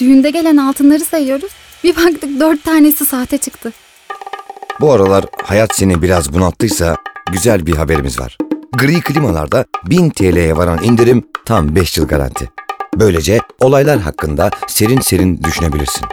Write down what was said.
Düğünde gelen altınları sayıyoruz. Bir baktık dört tanesi sahte çıktı. Bu aralar hayat seni biraz bunalttıysa güzel bir haberimiz var. Gri klimalarda 1000 TL'ye varan indirim tam 5 yıl garanti. Böylece olaylar hakkında serin serin düşünebilirsin.